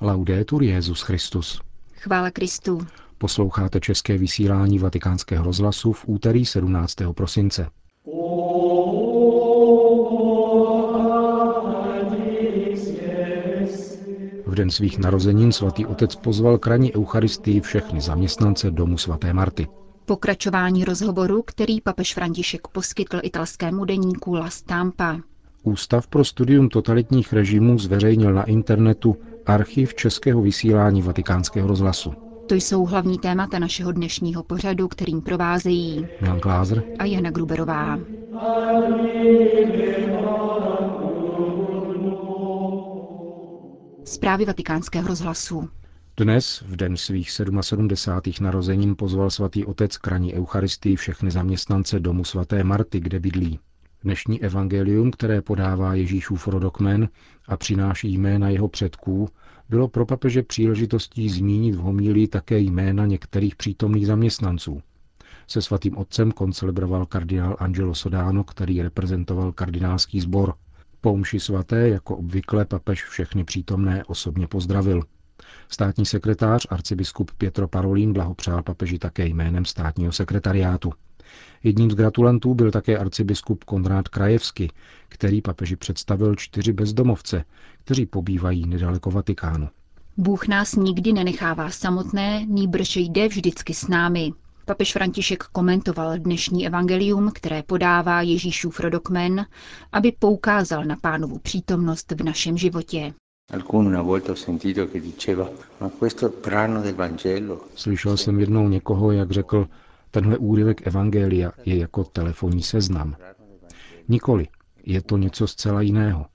Laudetur Jezus Christus. Chvála Kristu. Posloucháte české vysílání Vatikánského rozhlasu v úterý 17. prosince. V den svých narozenin svatý otec pozval k raní Eucharistii všechny zaměstnance domu svaté Marty. Pokračování rozhovoru, který papež František poskytl italskému deníku La Stampa. Ústav pro studium totalitních režimů zveřejnil na internetu archiv českého vysílání vatikánského rozhlasu. To jsou hlavní témata našeho dnešního pořadu, kterým provázejí Jan Glázer a Jana Gruberová. Zprávy vatikánského rozhlasu. Dnes, v den svých 77. narozenin, pozval svatý otec k raní Eucharistii všechny zaměstnance domu svaté Marty, kde bydlí. Dnešní evangelium, které podává Ježíšův rodokmen a přináší jména jeho předků, bylo pro papeže příležitostí zmínit v homílii také jména některých přítomných zaměstnanců. Se svatým otcem koncelebroval kardinál Angelo Sodano, který reprezentoval kardinálský sbor. Po mši svaté, jako obvykle, papež všechny přítomné osobně pozdravil. Státní sekretář arcibiskup Pietro Parolin blahopřál papeži také jménem státního sekretariátu. Jedním z gratulantů byl také arcibiskup Konrád Krajevsky, který papeži představil čtyři bezdomovce, kteří pobývají nedaleko Vatikánu. Bůh nás nikdy nenechává samotné, nýbrž jde vždycky s námi. Papež František komentoval dnešní evangelium, které podává Ježíšův rodokmen, aby poukázal na pánovu přítomnost v našem životě. Slyšel jsem jednou někoho, jak řekl, tenhle úryvek Evangelia je jako telefonní seznam. Nikoli, je to něco zcela jiného.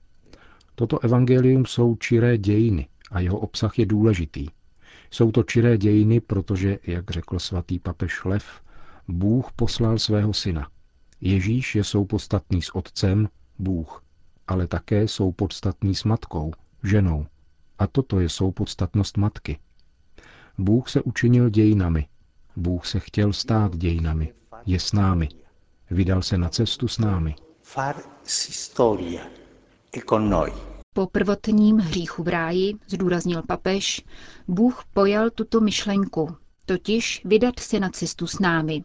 Toto evangelium jsou čiré dějiny a jeho obsah je důležitý. Jsou to čiré dějiny, protože, jak řekl svatý papež Lev, Bůh poslal svého syna. Ježíš je soupodstatný s otcem, Bůh, ale také soupodstatný s matkou, ženou. A toto je soupodstatnost matky. Bůh se učinil dějinami. Bůh se chtěl stát dějinami. Je s námi. Vydal se na cestu s námi. Po prvotním hříchu v ráji, zdůraznil papež, Bůh pojal tuto myšlenku, totiž vydat se na cestu s námi.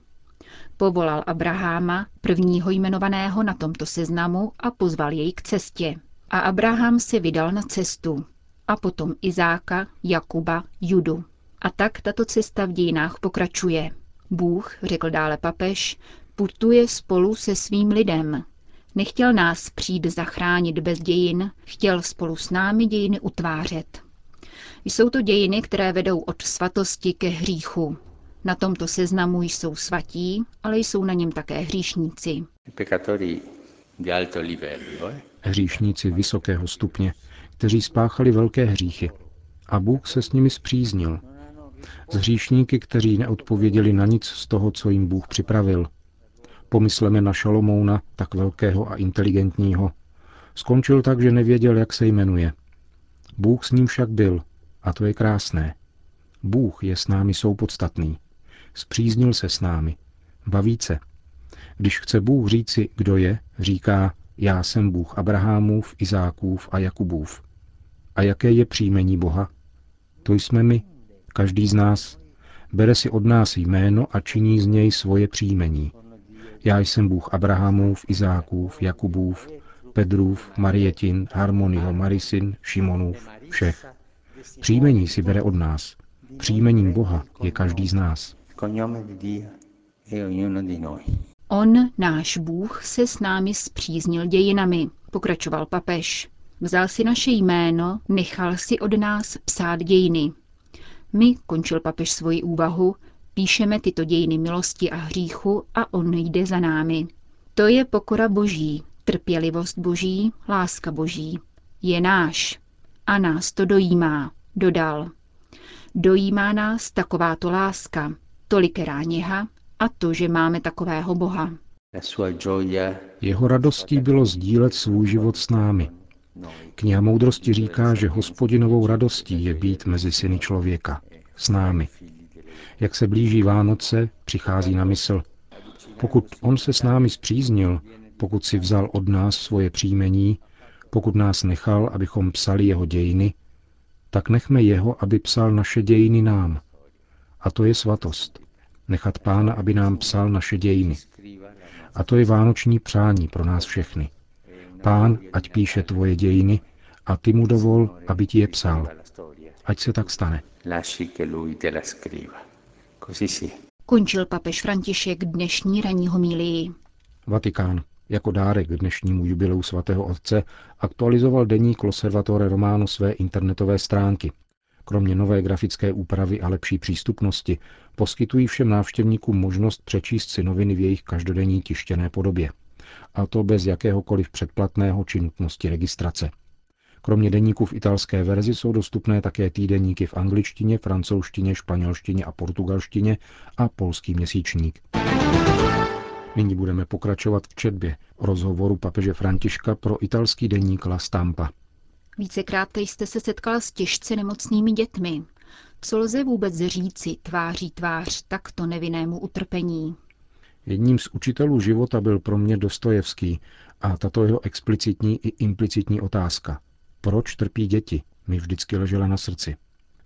Povolal Abraháma, prvního jmenovaného na tomto seznamu, a pozval jej k cestě. A Abraham se vydal na cestu. A potom Izáka, Jakuba, Judu. A tak tato cesta v dějinách pokračuje. Bůh, řekl dále papež, putuje spolu se svým lidem, Nechtěl nás přijít zachránit bez dějin, chtěl spolu s námi dějiny utvářet. Jsou to dějiny, které vedou od svatosti ke hříchu. Na tomto seznamu jsou svatí, ale jsou na něm také hříšníci. Eh? Hříšníci vysokého stupně, kteří spáchali velké hříchy. A Bůh se s nimi zpříznil. Z hříšníky, kteří neodpověděli na nic z toho, co jim Bůh připravil – Pomysleme na Šalomouna, tak velkého a inteligentního. Skončil tak, že nevěděl, jak se jmenuje. Bůh s ním však byl, a to je krásné. Bůh je s námi soupodstatný. Zpříznil se s námi. Baví se. Když chce Bůh říci, kdo je, říká, já jsem Bůh Abrahamův, Izákův a Jakubův. A jaké je příjmení Boha? To jsme my, každý z nás. Bere si od nás jméno a činí z něj svoje příjmení. Já jsem Bůh Abrahamův, Izákův, Jakubův, Pedrův, Marietin, Harmonio, Marisin, Šimonův, všech. Příjmení si bere od nás. Příjmením Boha je každý z nás. On, náš Bůh, se s námi zpříznil dějinami, pokračoval papež. Vzal si naše jméno, nechal si od nás psát dějiny. My, končil papež svoji úvahu, Píšeme tyto dějiny milosti a hříchu a on jde za námi. To je pokora boží, trpělivost boží, láska boží. Je náš. A nás to dojímá, dodal. Dojímá nás takováto láska, tolikerá něha a to, že máme takového Boha. Jeho radostí bylo sdílet svůj život s námi. Kniha moudrosti říká, že hospodinovou radostí je být mezi syny člověka, s námi. Jak se blíží Vánoce, přichází na mysl. Pokud on se s námi zpříznil, pokud si vzal od nás svoje příjmení, pokud nás nechal, abychom psali jeho dějiny, tak nechme jeho, aby psal naše dějiny nám. A to je svatost. Nechat pána, aby nám psal naše dějiny. A to je vánoční přání pro nás všechny. Pán, ať píše tvoje dějiny a ty mu dovol, aby ti je psal. Ať se tak stane. Končil papež František dnešní ranní homílii. Vatikán jako dárek k dnešnímu jubileu svatého otce aktualizoval deník Loservatore Romano své internetové stránky. Kromě nové grafické úpravy a lepší přístupnosti poskytují všem návštěvníkům možnost přečíst si noviny v jejich každodenní tištěné podobě. A to bez jakéhokoliv předplatného či nutnosti registrace. Kromě deníků v italské verzi jsou dostupné také týdeníky v angličtině, francouzštině, španělštině a portugalštině a polský měsíčník. Nyní budeme pokračovat v četbě rozhovoru papeže Františka pro italský deník La Stampa. Vícekrát jste se setkal s těžce nemocnými dětmi. Co lze vůbec říci tváří tvář takto nevinnému utrpení? Jedním z učitelů života byl pro mě Dostojevský a tato jeho explicitní i implicitní otázka. Proč trpí děti? Mi vždycky ležela na srdci.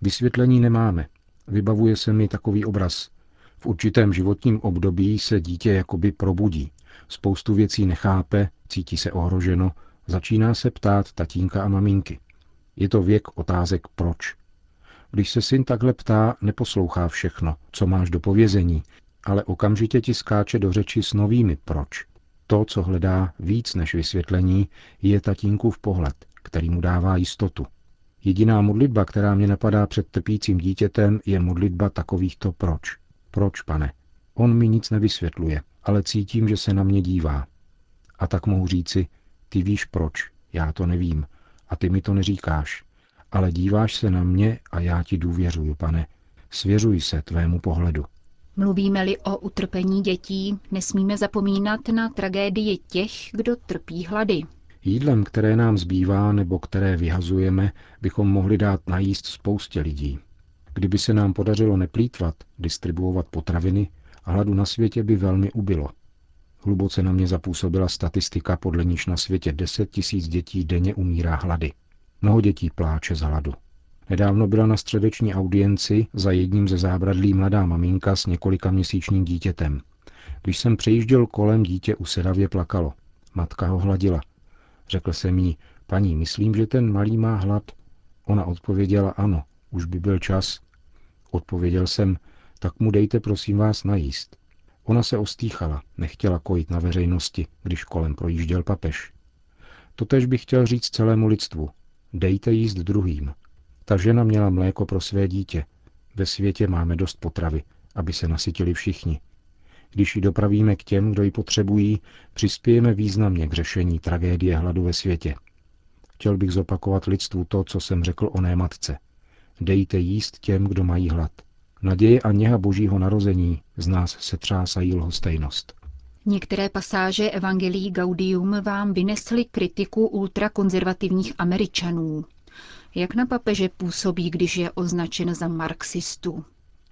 Vysvětlení nemáme. Vybavuje se mi takový obraz. V určitém životním období se dítě jakoby probudí. Spoustu věcí nechápe, cítí se ohroženo, začíná se ptát tatínka a maminky. Je to věk otázek proč. Když se syn takhle ptá, neposlouchá všechno, co máš do povězení, ale okamžitě ti skáče do řeči s novými proč. To, co hledá víc než vysvětlení, je tatínkův pohled, který mu dává jistotu. Jediná modlitba, která mě napadá před trpícím dítětem, je modlitba takovýchto proč. Proč, pane? On mi nic nevysvětluje, ale cítím, že se na mě dívá. A tak mohu říci, ty víš proč, já to nevím, a ty mi to neříkáš, ale díváš se na mě a já ti důvěřuju, pane. Svěřuj se tvému pohledu. Mluvíme-li o utrpení dětí, nesmíme zapomínat na tragédii těch, kdo trpí hlady. Jídlem, které nám zbývá nebo které vyhazujeme, bychom mohli dát najíst spoustě lidí. Kdyby se nám podařilo neplýtvat, distribuovat potraviny, hladu na světě by velmi ubylo. Hluboce na mě zapůsobila statistika, podle níž na světě 10 tisíc dětí denně umírá hlady. Mnoho dětí pláče z hladu. Nedávno byla na středeční audienci za jedním ze zábradlí mladá maminka s několika měsíčním dítětem. Když jsem přejížděl kolem, dítě usedavě plakalo. Matka ho hladila. Řekl jsem jí, paní, myslím, že ten malý má hlad. Ona odpověděla ano, už by byl čas. Odpověděl jsem, tak mu dejte prosím vás najíst. Ona se ostýchala, nechtěla kojit na veřejnosti, když kolem projížděl papež. Totež bych chtěl říct celému lidstvu. Dejte jíst druhým. Ta žena měla mléko pro své dítě. Ve světě máme dost potravy, aby se nasytili všichni. Když ji dopravíme k těm, kdo ji potřebují, přispějeme významně k řešení tragédie hladu ve světě. Chtěl bych zopakovat lidstvu to, co jsem řekl o né matce. Dejte jíst těm, kdo mají hlad. Naděje a něha božího narození z nás se třásají lhostejnost. Některé pasáže Evangelii Gaudium vám vynesly kritiku ultrakonzervativních Američanů. Jak na papeže působí, když je označen za marxistu?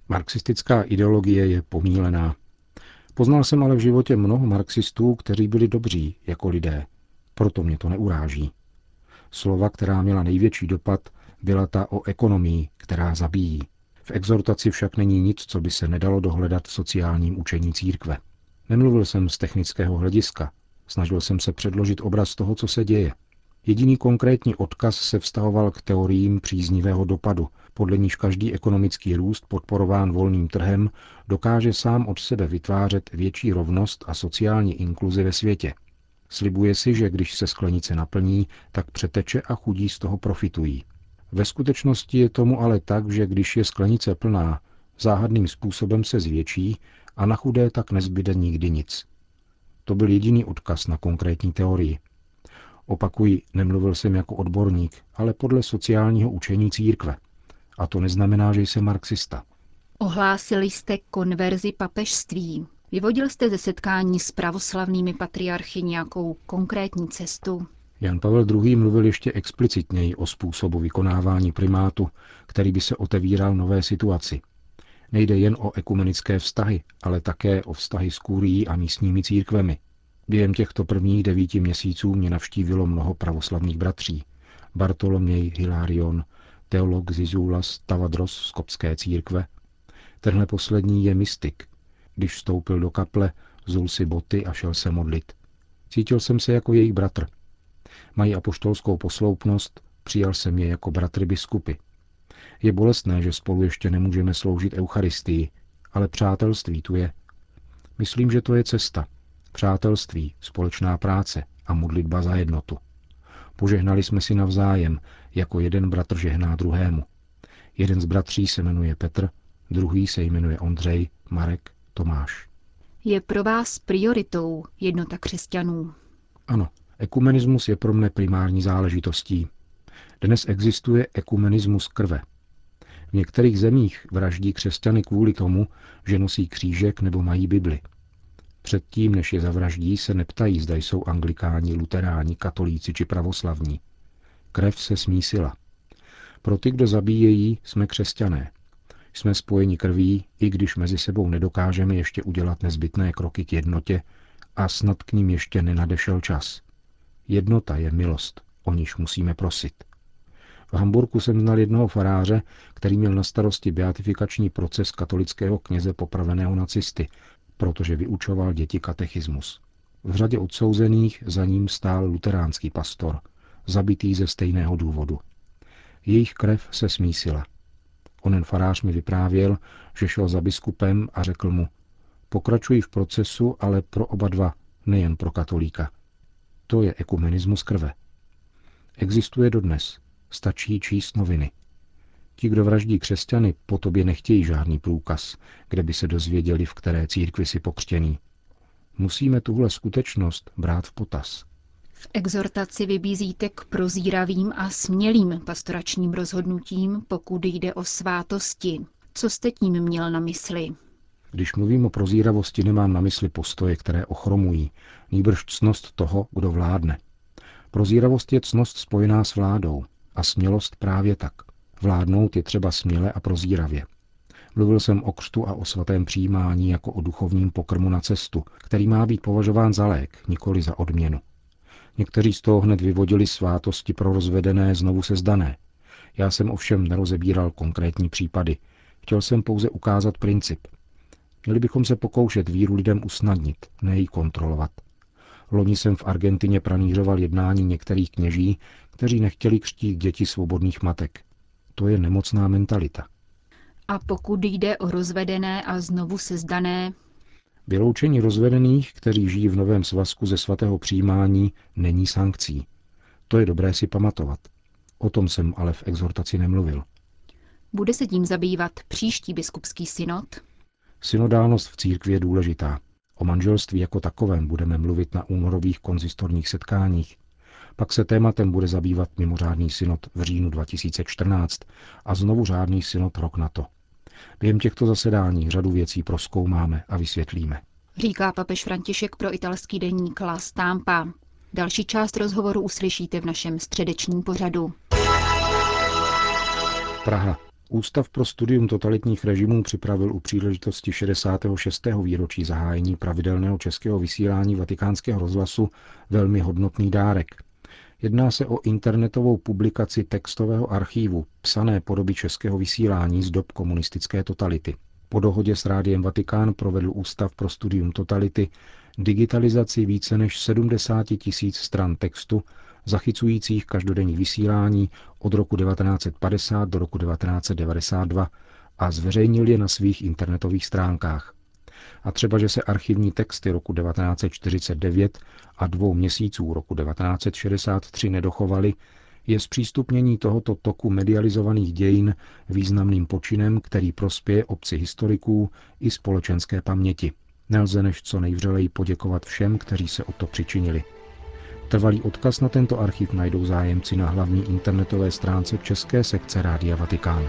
Marxistická ideologie je pomílená. Poznal jsem ale v životě mnoho marxistů, kteří byli dobří jako lidé. Proto mě to neuráží. Slova, která měla největší dopad, byla ta o ekonomii, která zabíjí. V exhortaci však není nic, co by se nedalo dohledat v sociálním učení církve. Nemluvil jsem z technického hlediska. Snažil jsem se předložit obraz toho, co se děje. Jediný konkrétní odkaz se vztahoval k teoriím příznivého dopadu, podle níž každý ekonomický růst podporován volným trhem dokáže sám od sebe vytvářet větší rovnost a sociální inkluzi ve světě. Slibuje si, že když se sklenice naplní, tak přeteče a chudí z toho profitují. Ve skutečnosti je tomu ale tak, že když je sklenice plná, záhadným způsobem se zvětší a na chudé tak nezbyde nikdy nic. To byl jediný odkaz na konkrétní teorii. Opakuji, nemluvil jsem jako odborník, ale podle sociálního učení církve. A to neznamená, že jsem marxista. Ohlásili jste konverzi papežství. Vyvodil jste ze setkání s pravoslavnými patriarchy nějakou konkrétní cestu? Jan Pavel II. mluvil ještě explicitněji o způsobu vykonávání primátu, který by se otevíral nové situaci. Nejde jen o ekumenické vztahy, ale také o vztahy s kůrií a místními církvemi. Během těchto prvních devíti měsíců mě navštívilo mnoho pravoslavných bratří. Bartoloměj, Hilarion, teolog Zizulas Tavadros z kopské církve. Tenhle poslední je mystik. Když vstoupil do kaple, zul si boty a šel se modlit. Cítil jsem se jako jejich bratr. Mají apoštolskou posloupnost, přijal jsem je jako bratry biskupy. Je bolestné, že spolu ještě nemůžeme sloužit Eucharistii, ale přátelství tu je. Myslím, že to je cesta. Přátelství, společná práce a modlitba za jednotu. Požehnali jsme si navzájem, jako jeden bratr žehná druhému. Jeden z bratří se jmenuje Petr, druhý se jmenuje Ondřej, Marek, Tomáš. Je pro vás prioritou jednota křesťanů? Ano, ekumenismus je pro mne primární záležitostí. Dnes existuje ekumenismus krve. V některých zemích vraždí křesťany kvůli tomu, že nosí křížek nebo mají Bibli. Předtím, než je zavraždí, se neptají, zda jsou anglikáni, luteráni, katolíci či pravoslavní. Krev se smísila. Pro ty, kdo zabíjejí, jsme křesťané. Jsme spojeni krví, i když mezi sebou nedokážeme ještě udělat nezbytné kroky k jednotě a snad k ním ještě nenadešel čas. Jednota je milost, o níž musíme prosit. V Hamburgu jsem znal jednoho faráře, který měl na starosti beatifikační proces katolického kněze popraveného nacisty, protože vyučoval děti katechismus. V řadě odsouzených za ním stál luteránský pastor, zabitý ze stejného důvodu. Jejich krev se smísila. Onen farář mi vyprávěl, že šel za biskupem a řekl mu, pokračuji v procesu, ale pro oba dva, nejen pro katolíka. To je ekumenismus krve. Existuje dodnes. Stačí číst noviny. Ti, kdo vraždí křesťany, po tobě nechtějí žádný průkaz, kde by se dozvěděli, v které církvi si pokřtěný. Musíme tuhle skutečnost brát v potaz. V exhortaci vybízíte k prozíravým a smělým pastoračním rozhodnutím, pokud jde o svátosti. Co jste tím měl na mysli? Když mluvím o prozíravosti, nemám na mysli postoje, které ochromují, nýbrž cnost toho, kdo vládne. Prozíravost je cnost spojená s vládou a smělost právě tak. Vládnout je třeba směle a prozíravě. Mluvil jsem o křtu a o svatém přijímání jako o duchovním pokrmu na cestu, který má být považován za lék, nikoli za odměnu. Někteří z toho hned vyvodili svátosti pro rozvedené znovu sezdané. Já jsem ovšem nerozebíral konkrétní případy. Chtěl jsem pouze ukázat princip. Měli bychom se pokoušet víru lidem usnadnit, ne ji kontrolovat. Loni jsem v Argentině pranířoval jednání některých kněží, kteří nechtěli křtít děti svobodných matek. To je nemocná mentalita. A pokud jde o rozvedené a znovu sezdané, Vyloučení rozvedených, kteří žijí v novém svazku ze svatého přijímání, není sankcí. To je dobré si pamatovat. O tom jsem ale v exhortaci nemluvil. Bude se tím zabývat příští biskupský synod? Synodálnost v církvi je důležitá. O manželství jako takovém budeme mluvit na únorových konzistorních setkáních. Pak se tématem bude zabývat mimořádný synod v říjnu 2014 a znovu řádný synod rok na to. Během těchto zasedání řadu věcí proskoumáme a vysvětlíme. Říká papež František pro italský deník La Stampa. Další část rozhovoru uslyšíte v našem středečním pořadu. Praha. Ústav pro studium totalitních režimů připravil u příležitosti 66. výročí zahájení pravidelného českého vysílání vatikánského rozhlasu velmi hodnotný dárek. Jedná se o internetovou publikaci textového archívu psané podoby českého vysílání z dob komunistické totality. Po dohodě s Rádiem Vatikán provedl Ústav pro studium totality digitalizaci více než 70 tisíc stran textu, zachycujících každodenní vysílání od roku 1950 do roku 1992 a zveřejnil je na svých internetových stránkách. A třeba, že se archivní texty roku 1949 a dvou měsíců roku 1963 nedochovaly, je zpřístupnění tohoto toku medializovaných dějin významným počinem, který prospěje obci historiků i společenské paměti. Nelze než co nejvřeleji poděkovat všem, kteří se o to přičinili. Trvalý odkaz na tento archiv najdou zájemci na hlavní internetové stránce České sekce Rádia Vatikán.